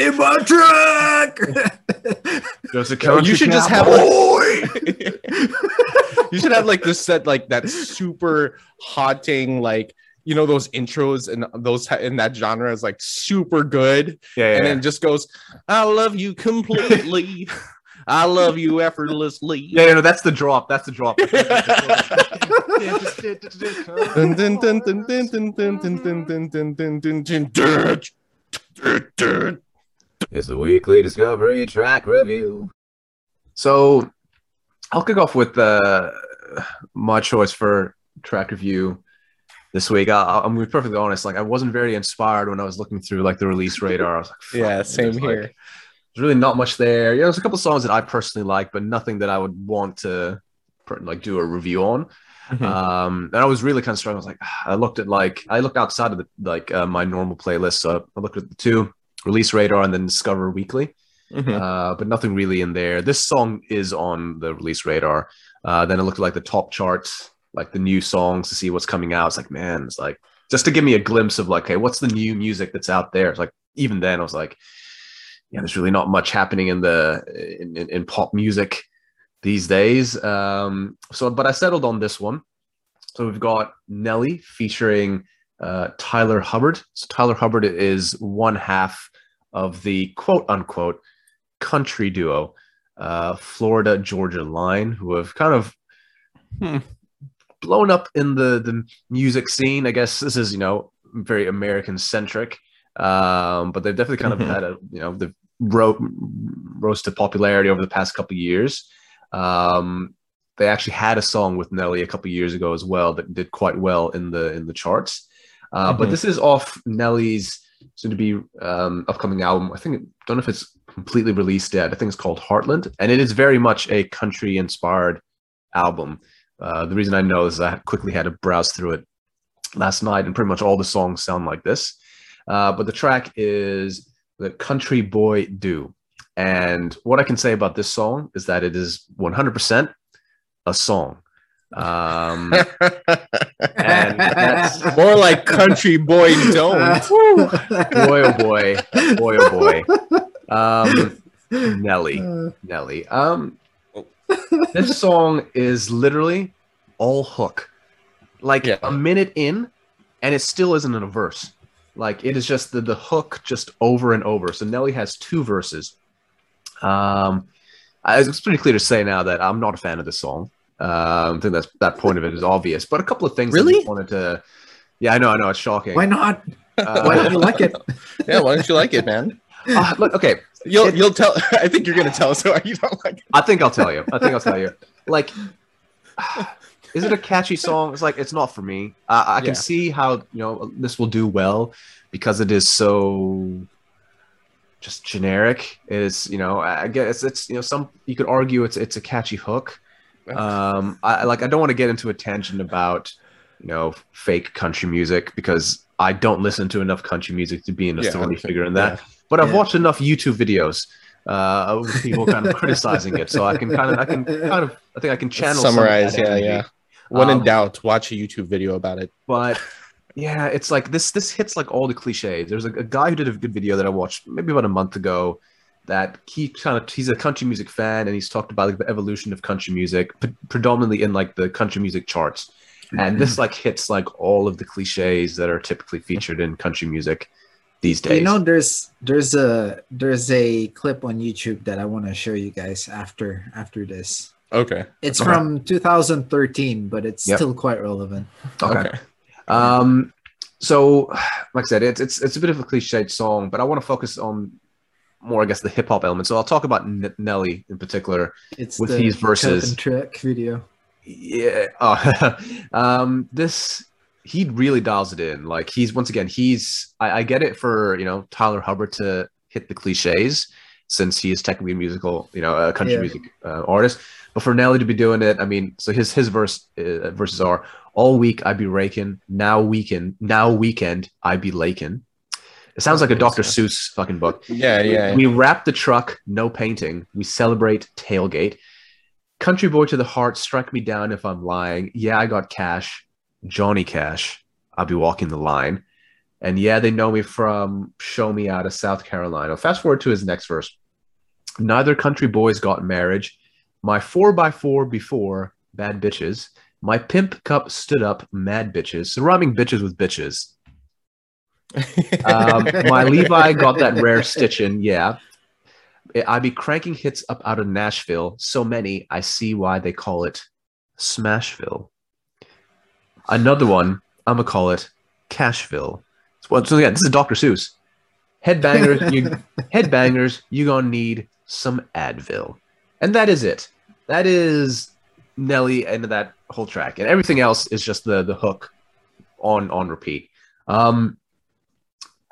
in my truck. Just a Yo, you should just have cowboy. you should have like this set like that super haunting like you know those intros and those in that genre is like super good yeah, yeah, and yeah. then just goes i love you completely i love you effortlessly yeah, yeah, no, that's the drop. That's the drop. It's the weekly Discovery track review. So I'll kick off with uh, my choice for track review this week. I, I'm gonna be perfectly honest. Like I wasn't very inspired when I was looking through like the release radar. I was like, fuck, yeah same there's, like, here There's really not much there. Yeah, there's a couple songs that I personally like, but nothing that I would want to per- like do a review on. Mhm. Um, and I was really kind of struggling. I was like, I looked at like I looked outside of the like uh, my normal playlist. So I looked at the two release radar and then Discover Weekly. Mhm. uh, but nothing really in there. This song is on the release radar. Uh, then I looked at like the top charts, like the new songs to see what's coming out. It's like, man, it's like just to give me a glimpse of like, hey, what's the new music that's out there? It's like even then I was like, yeah, there's really not much happening in the in, in, in pop music these days. Um, so, but I settled on this one. So we've got Nelly featuring uh, Tyler Hubbard. So Tyler Hubbard is one half of the quote unquote country duo, uh, Florida Georgia Line, who have kind of Hmm. blown up in the the music scene. I guess this is you know very American centric, um, but they've definitely kind of had a you know the ro- rose to popularity over the past couple of years. Um, they actually had a song with Nelly a couple of years ago as well that did quite well in the in the charts. Uh, But Mhm. this is off Nelly's soon to be um, upcoming album. I think don't know if it's completely released yet. I think it's called Heartland, and it is very much a country inspired album. Uh, the reason I know is I quickly had to browse through it last night, and pretty much all the songs sound like this. Uh, but the track is the Country Boy Do. And what I can say about this song is that it is 100% a song. Um, and that's more like country boy don't boy, oh boy, boy, oh boy. Um, Nelly, Nelly. Um, this song is literally all hook. Like Yeah. a minute in, and it still isn't in a verse. Like it is just the, the hook just over and over. So Nelly has two verses. Um, I- it's pretty clear to say now that I'm not a fan of this song. Um, I think that's that point of it is obvious. But a couple of things I Really? just wanted to. Yeah, I know, I know, it's shocking. Why not? Uh, Why don't you like it? yeah why don't you like it man uh, look, okay, you'll It- you'll tell i think you're gonna tell us why you don't like it I think I'll tell you. I think I'll tell you. Like, is it a catchy song? It's like it's not for me. I, I can Yeah. see how you know this will do well because it is so just generic. It's you know I guess it's you know some you could argue it's it's a catchy hook. Um, I like I don't want to get into a tangent about you know fake country music because I don't listen to enough country music to be an Yeah, authority okay. figure in that. Yeah. But I've Yeah. watched enough YouTube videos uh, of people kind of criticizing it, so I can kind of, I can kind of, I think I can channel summarize yeah energy. yeah when Um, in doubt watch a youtube video about it But yeah, it's like this. This hits like all the cliches. There's a, a guy who did a good video that I watched maybe about a month ago. That he kind of he's a country music fan, and he's talked about like the evolution of country music, pre- predominantly in like the country music charts. And this like hits like all of the cliches that are typically featured in country music these days. You know, there's there's a there's a clip on YouTube that I want to show you guys after after this. okay It's Okay. from 2013, but it's Yep. still quite relevant. okay. Um, so, like I said, it's it's it's a bit of a cliched song, but I want to focus on more, I guess, the hip hop element. So I'll talk about N- Nelly in particular. It's With the these verses. Trick video. Yeah, uh, um, this he really dials it in. Like he's once again, he's I, I get it for you know Tyler Hubbard to hit the cliches since he is technically a musical, you know, a country Yeah. music uh, artist. But for Nelly to be doing it, I mean, so his his verse uh, verses are all week I be raking, now weekend, now weekend I be laking. It sounds like a Dr. Seuss fucking book. yeah yeah We wrap the truck, no painting. We celebrate tailgate. Country boy to the heart, strike me down if I'm lying. Yeah, I got cash. Johnny Cash. I'll be walking the line. And yeah, they know me from Show Me Out of South Carolina. Fast forward to his next verse. Neither country boys got marriage. My 4x4 before, bad bitches. My pimp cup stood up, mad bitches. So rhyming bitches with bitches. Um, my Levi got that rare stitching, yeah. I be cranking hits up out of Nashville. So many, I see why they call it Smashville. Another one, I'm gonna call it Cashville. So, so yeah, this is Dr. Seuss. Headbangers, you headbangers, you gonna need some Advil, and that is it. That is Nelly and that whole track, and everything else is just the the hook on on repeat. Um,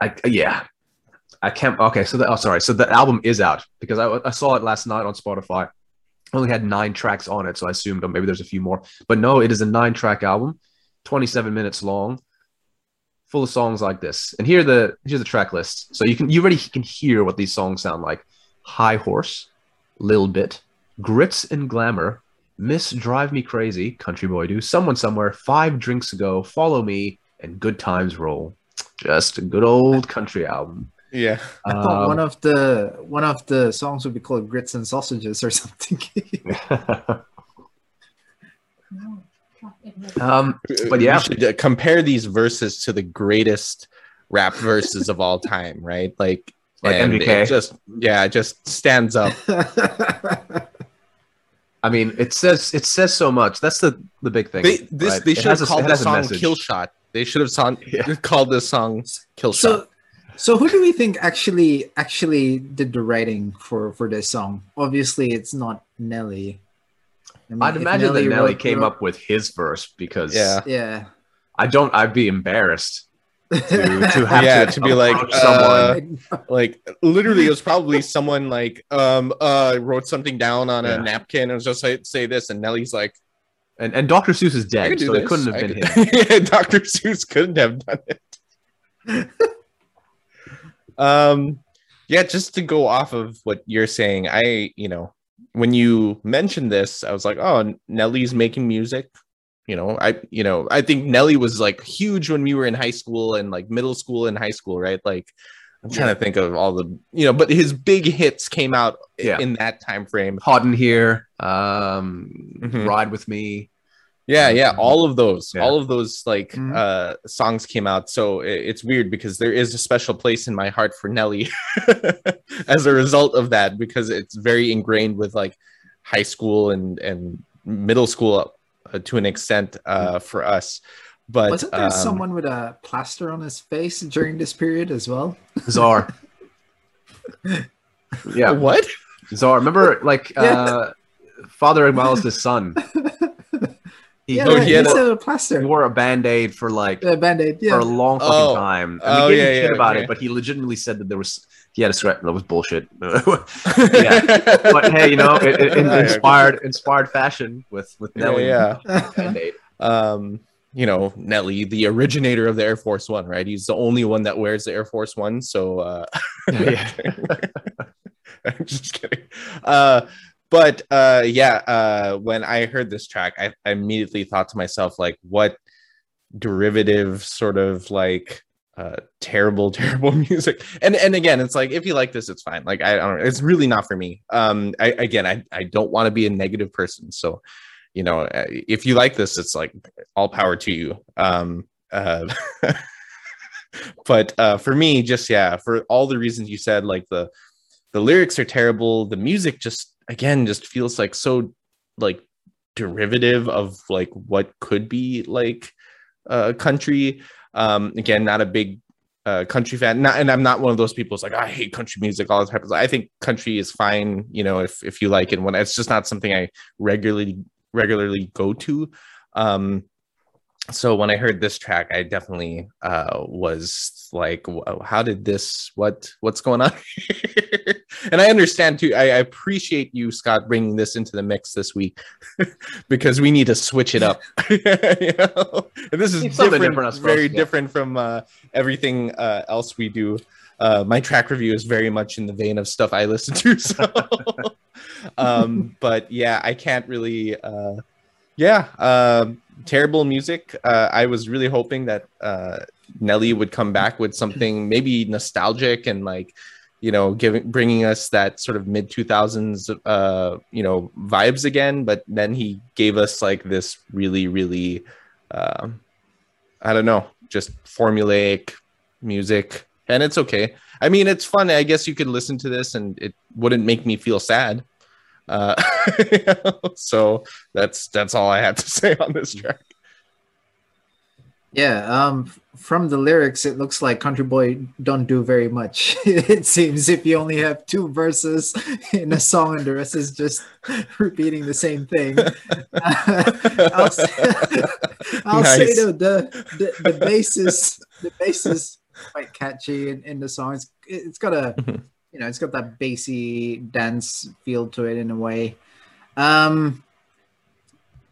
I yeah, I can't. Okay, so the, oh sorry, so the album is out because I I saw it last night on Spotify. Only had nine tracks on it, so I assumed maybe there's a few more. But no, it is a nine track album, 27 minutes long full of songs like this. And here the here's the track list. So you can you already can hear what these songs sound like. High Horse, Lil Bit, Grits and Glamour, Miss Drive Me Crazy, Country Boy Do, Someone Somewhere, Five Drinks Ago, Follow Me, and Good Times Roll. Just a good old country album. Yeah. I thought Um, one of the one of the songs would be called "Grits and Sausages" or something. um, But yeah. should uh, compare these verses to the greatest rap verses of all time, right? Like, Like and MGK. it just yeah, it just stands up. I mean, it says it says so much. That's the the big thing. They this right? they should have a- called it the song "Kill Shot." They should have song, Yeah. called this song "Kill Shot." so, so who do we think actually actually did the writing for for this song? Obviously, it's not Nelly. I mean, I'd if imagine that Nelly wrote- came wrote- up with his verse because Yeah. Yeah. I don't. I'd be embarrassed to, to have Yeah, to, to be like, approach uh, someone. like literally it was probably someone like um uh wrote something down on Yeah. a napkin and was just like say this and Nelly's like And and Dr. Seuss is dead, so this. it couldn't have I been can- him. Yeah, Dr. Seuss couldn't have done it. um yeah, just to go off of what you're saying, I you know when you mentioned this, I was like, oh, Nelly's making music. You know, I you know I think Nelly was like huge when we were in high school and like middle school and high school, right? Like I'm trying to think of all the you know, but his big hits came out Yeah. in that time frame. Hot in here, um, Mhm. ride with me. Yeah, yeah, all of those, Yeah. all of those like Mhm. uh songs came out. So i- it's weird because there is a special place in my heart for Nelly as a result of that because it's very ingrained with like high school and and middle school uh, to an extent uh for us. But Wasn't there um, someone with a plaster on his face during this period as well? Czar. yeah, what? Czar. Remember, like Yeah. uh, Father Miles' son. He, yeah, oh, right, he had he a- said a he wore a band aid for like a Band-Aid, for a long fucking Oh. time. Oh, And we gave yeah, him shit yeah, about okay. it, but he legitimately said that there was he had a scratch that was bullshit. Yeah. but hey, you know, it, it, in Yeah, inspired inspired fashion with with yeah, Nelly yeah. Band-Aid. um you know nelly the originator of the air force one right? He's the only one that wears the air force one so uh Yeah. i'm just kidding. Uh but uh yeah uh when i heard this track I, I immediately thought to myself like what derivative sort of like uh terrible terrible music. And and again it's like if you like this it's fine. Like i, I don't it's really not for me. Um i again i, I don't want to be a negative person so you know uh, if you like this it's like all power to you. Um uh but uh for me just yeah for all the reasons you said like the the lyrics are terrible. The music just again just feels like so like derivative of like what could be like uh country. Um again not a big uh country fan. Not and i'm not one of those people who's like i hate country music all the time i think country is fine you know if if you like it. When it's just not something i regularly regularly go to um so when i heard this track i definitely uh was like how did this what what's going on and i understand too I, I appreciate you scott bringing this into the mix this week because we need to switch it up you know? and this is different, different, very yeah. different from uh everything uh else we do uh my track review is very much in the vein of stuff i listen to so um but yeah i can't really uh yeah um terrible music. Uh i was really hoping that uh Nelly would come back with something maybe nostalgic and like you know giving bringing us that sort of mid 2000s uh you know vibes again. But then he gave us like this really really uh, i don't know just formulaic music. And it's okay. I mean it's fun. I guess you could listen to this and it wouldn't make me feel sad uh so that's that's all i had to say on this track Yeah, um, from the lyrics, it looks like Country Boy don't do very much. it seems if you only have two verses in a song and the rest is just repeating the same thing. I'll say, I'll say Nice. though, the, the the bass is the bass is quite catchy in, in the song. It's, it's got a Mhm. You know it's got that bassy dance feel to it in a way. Um,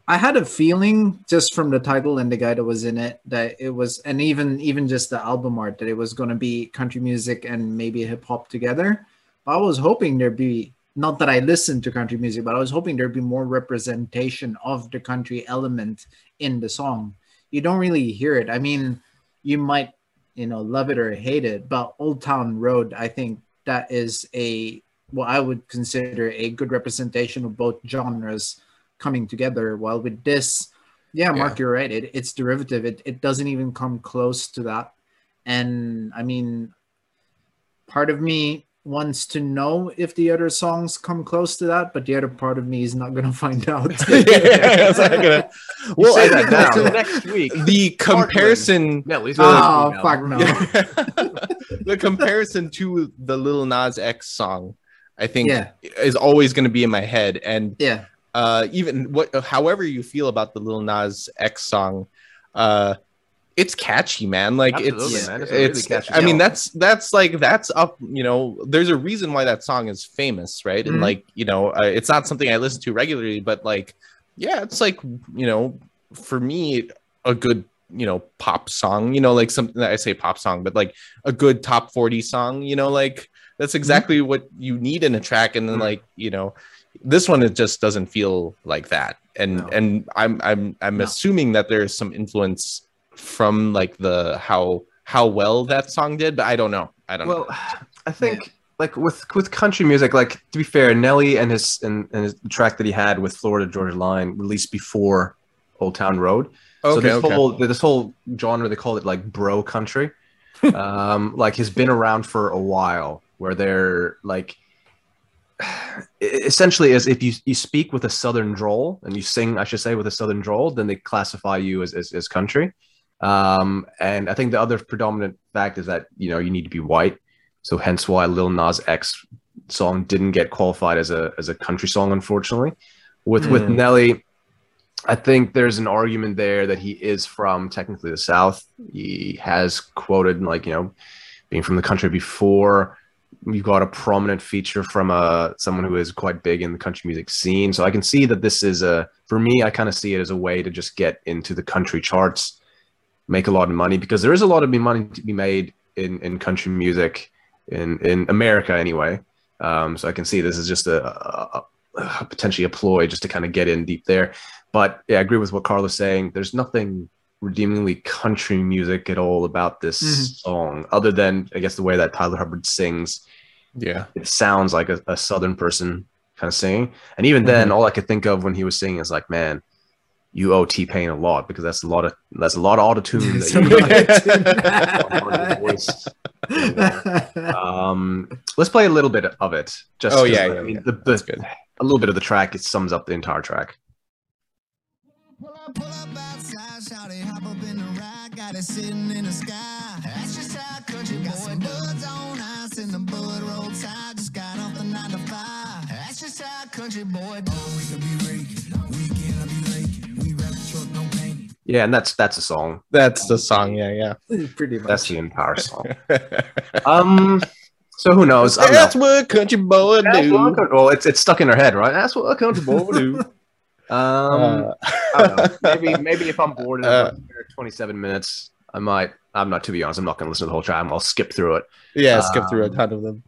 I had a feeling just from the title and the guy that was in it that it was, and even even just the album art that it was going to be country music and maybe hip hop together. I was hoping there'd be not that I listened to country music, but I was hoping there'd be more representation of the country element in the song. You don't really hear it. I mean, you might you know love it or hate it, but Old Town Road, I think that is a what I would consider a good representation of both genres coming together. While with this, yeah, Mark, you're right. It, it's derivative. It, it doesn't even come close to that. And I mean, part of me wants to know if the other songs come close to that, but the other part of me is not going to find out. Yeah, it's not gonna- well I think now. that's- Next week, the comparison Nelly's oh, gonna- fuck no. the comparison to the Lil Nas X song, I think, Yeah. is always going to be in my head. And Yeah. uh, even what, however you feel about the Lil Nas X song, uh, it's catchy, man. Like Absolutely, it's, man. it's, It's really catchy I mean, that's that's like that's up. You know, there's a reason why that song is famous, right? And Mhm. like, you know, uh, it's not something I listen to regularly, but like, yeah, it's like, you know, for me, a good you know pop song you know like something that i say pop song but like a good top 40 song you know like that's exactly what you need in a track and then Mhm. like you know this one it just doesn't feel like that and No. and i'm i'm i'm No. assuming that there's some influence from like the how how well that song did but i don't know i don't Well, know Well, I think like with with country music, like to be fair, Nelly and his and, and his track that he had with Florida Georgia Line released before Old Town Road. Okay, so this okay whole this whole genre they call it like bro country. um, like has been around for a while, where they're like essentially as if you you speak with a southern drawl and you sing, I should say, with a southern drawl, then they classify you as as, as country. Um, and I think the other predominant fact is that you know you need to be white, so hence why Lil Nas X song didn't get qualified as a as a country song, unfortunately. With with Hmm. Nelly, I think there's an argument there that he is from technically the South. He has quoted like you know being from the country before. You've got a prominent feature from uh, someone who is quite big in the country music scene. So I can see that this is a, for me, I kind of see it as a way to just get into the country charts, make a lot of money because there is a lot of money to be made in, in country music in, in America anyway. Um, so I can see this is just a, a, a potentially a ploy just to kind of get in deep there. But yeah, I agree with what Carlos saying. There's nothing redeemingly country music at all about this Mhm. song, other than I guess the way that Tyler Hubbard sings. yeah It sounds like a, a southern person kind of singing. And even then, Mhm. all I could think of when he was singing is like, man, you owe T Pain a lot because that's a lot of that's a lot of auto tune. That you um, let's play a little bit of it. Just Oh, 'cause, yeah, I yeah, mean, yeah. the, the, That's good. a little bit of the track. It sums up the entire track. Pull up, pull up outside, shout it, hop up in the ride, got it sitting in the sky. That's just how country got some buds on ice and the bud roll tide, just got off the nine to five. That's just how country boy do. we can be raking, weekend Yeah, and that's that's a song. that's the song yeah yeah. Pretty much. That's the entire song. Um, so who knows? That's know. what country boy do well, it's it's stuck in her head, right? That's what a country boy do. Um, Uh, I don't know. Maybe maybe if I'm bored in Uh, 27 minutes, I might. I'm not to be honest. I'm not going to listen to the whole track. I'll skip through it. yeah skip through a Um, ton of them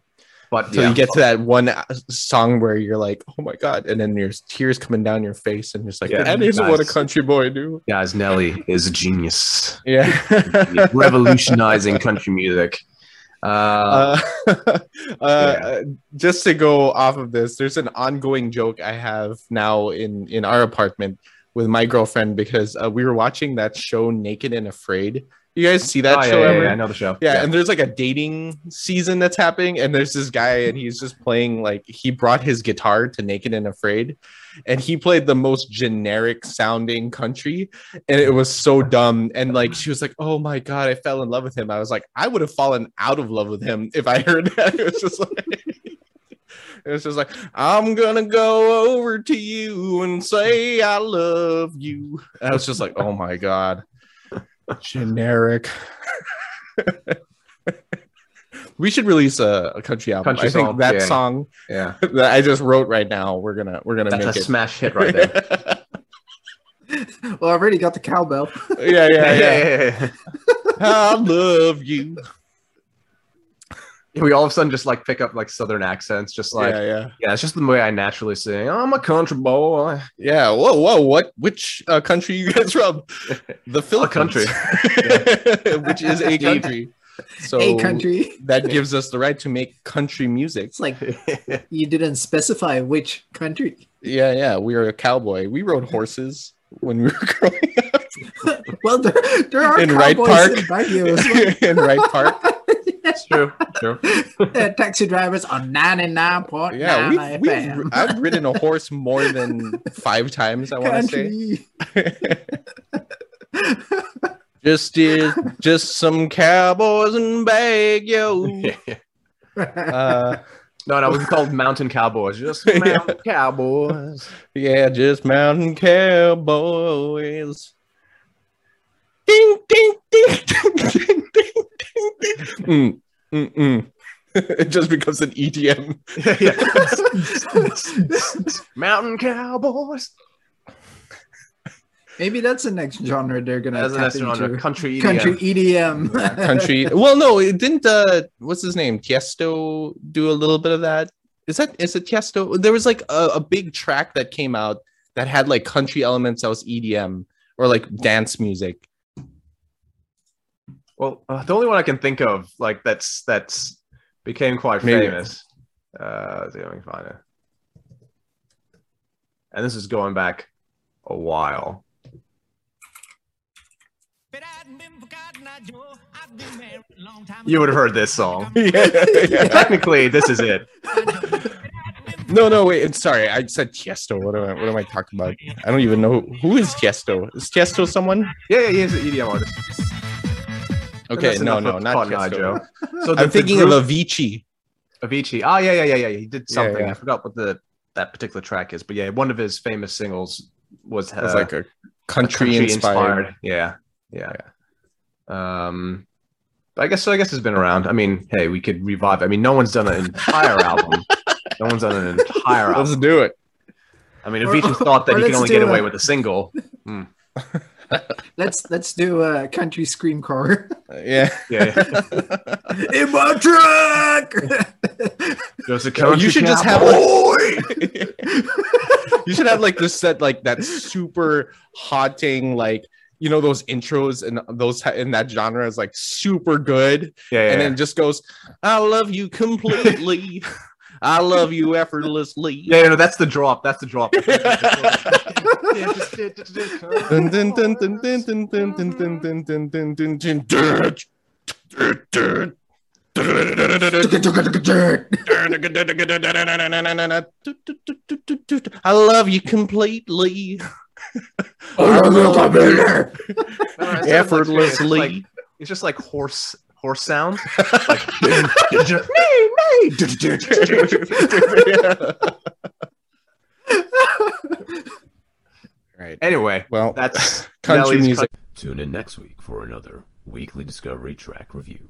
But Until yeah, you get to that one uh, song where you're like, oh my god, and then there's tears coming down your face, and you're just like Yeah, that isn't what a country boy do. guys, Nelly is a genius, Yeah. revolutionizing country music. Uh, uh, uh, just to go off of this, there's an ongoing joke I have now in in our apartment with my girlfriend because uh, we were watching that show Naked and Afraid. You guys see that oh, yeah, show yeah, ever? yeah, I know the show. Yeah, and there's like a dating season that's happening, and there's this guy, and he's just playing like he brought his guitar to Naked and Afraid, and he played the most generic sounding country, and it was so dumb. And like she was like, "Oh my god, I fell in love with him." I was like, I would have fallen out of love with him if I heard that. It was just like. It was just like, I'm gonna go over to you and say I love you. And I was just like, oh my god, generic. we should release a, a country album. Country I think song, that yeah. song Yeah, that I just wrote right now, we're gonna we're gonna that's make a it. smash hit right there. Well, I already got the cowbell. yeah, yeah, yeah. yeah. I love you. We all of a sudden just like pick up like southern accents, just like yeah, yeah, yeah, it's just the way I naturally sing. I'm a country boy. yeah. Whoa, whoa! What? Which uh, country you guys from? The Philippines, country. which is a country. So a country. that gives us the right to make country music. It's like you didn't specify which country. Yeah, yeah. We are a cowboy. We rode horses when we were growing up Well, there, there are In Wright Park. in Baguio as well. in Wright Park. It's true. True. Uh, taxi drivers on 99.9 Yeah, we've, we've I've ridden a horse more than five times. I want to say. Just is just some cowboys in Baguio. Uh, no, no, we've called mountain cowboys. Just Yeah. mountain cowboys. yeah, just mountain cowboys. Ding ding ding ding ding ding ding ding. Mm, mm, mm. it just becomes an EDM. yeah. mountain cowboys. Maybe that's the next genre they're gonna As an tap genre, into. country EDM. Country EDM. country. well, no, it didn't. Uh, what's his name? Tiesto do a little bit of that. Is that is it Tiesto? There was like a, a big track that came out that had like country elements that was EDM or like dance music. Well, uh, the only one I can think of, like that's that's became quite Maybe. famous. Uh, see if I can find it. And this is going back a while. You would have heard this song. yeah, Technically, this is it. No, no, wait. Sorry. I said Tiesto. What am I? What am I talking about? I don't even know who is Tiesto. Is Tiesto someone? Yeah, yeah, he's an EDM artist. Okay, no, no, not Cotton Joe. So the, I'm thinking the of group, Avicii. Avicii. Oh yeah, yeah, yeah, yeah. He did something. yeah. I forgot what the that particular track is, but yeah, one of his famous singles was, uh, It's like a country, inspired. Yeah, yeah. Um, but I guess so. I guess it's been around. I mean, hey, we could revive. I mean, no one's done an entire album. No one's done an entire Let's album. do it. I mean, Avicii thought that he can only get away a- with a single. let's let's do a country scream core. Yeah. Yeah, In my truck. there's a Yo, country you should just have like, you should have like this set like that super haunting like you know those intros and those in that genre is like super good yeah, yeah, and then just goes i love you completely i love you effortlessly yeah, yeah, no, that's the drop. That's the drop. I love you completely. Effortlessly. It's just like horse horse sound. Like, Right. anyway, Well, that's country Nelly's music. Tune in next week for another weekly Discovery Track review.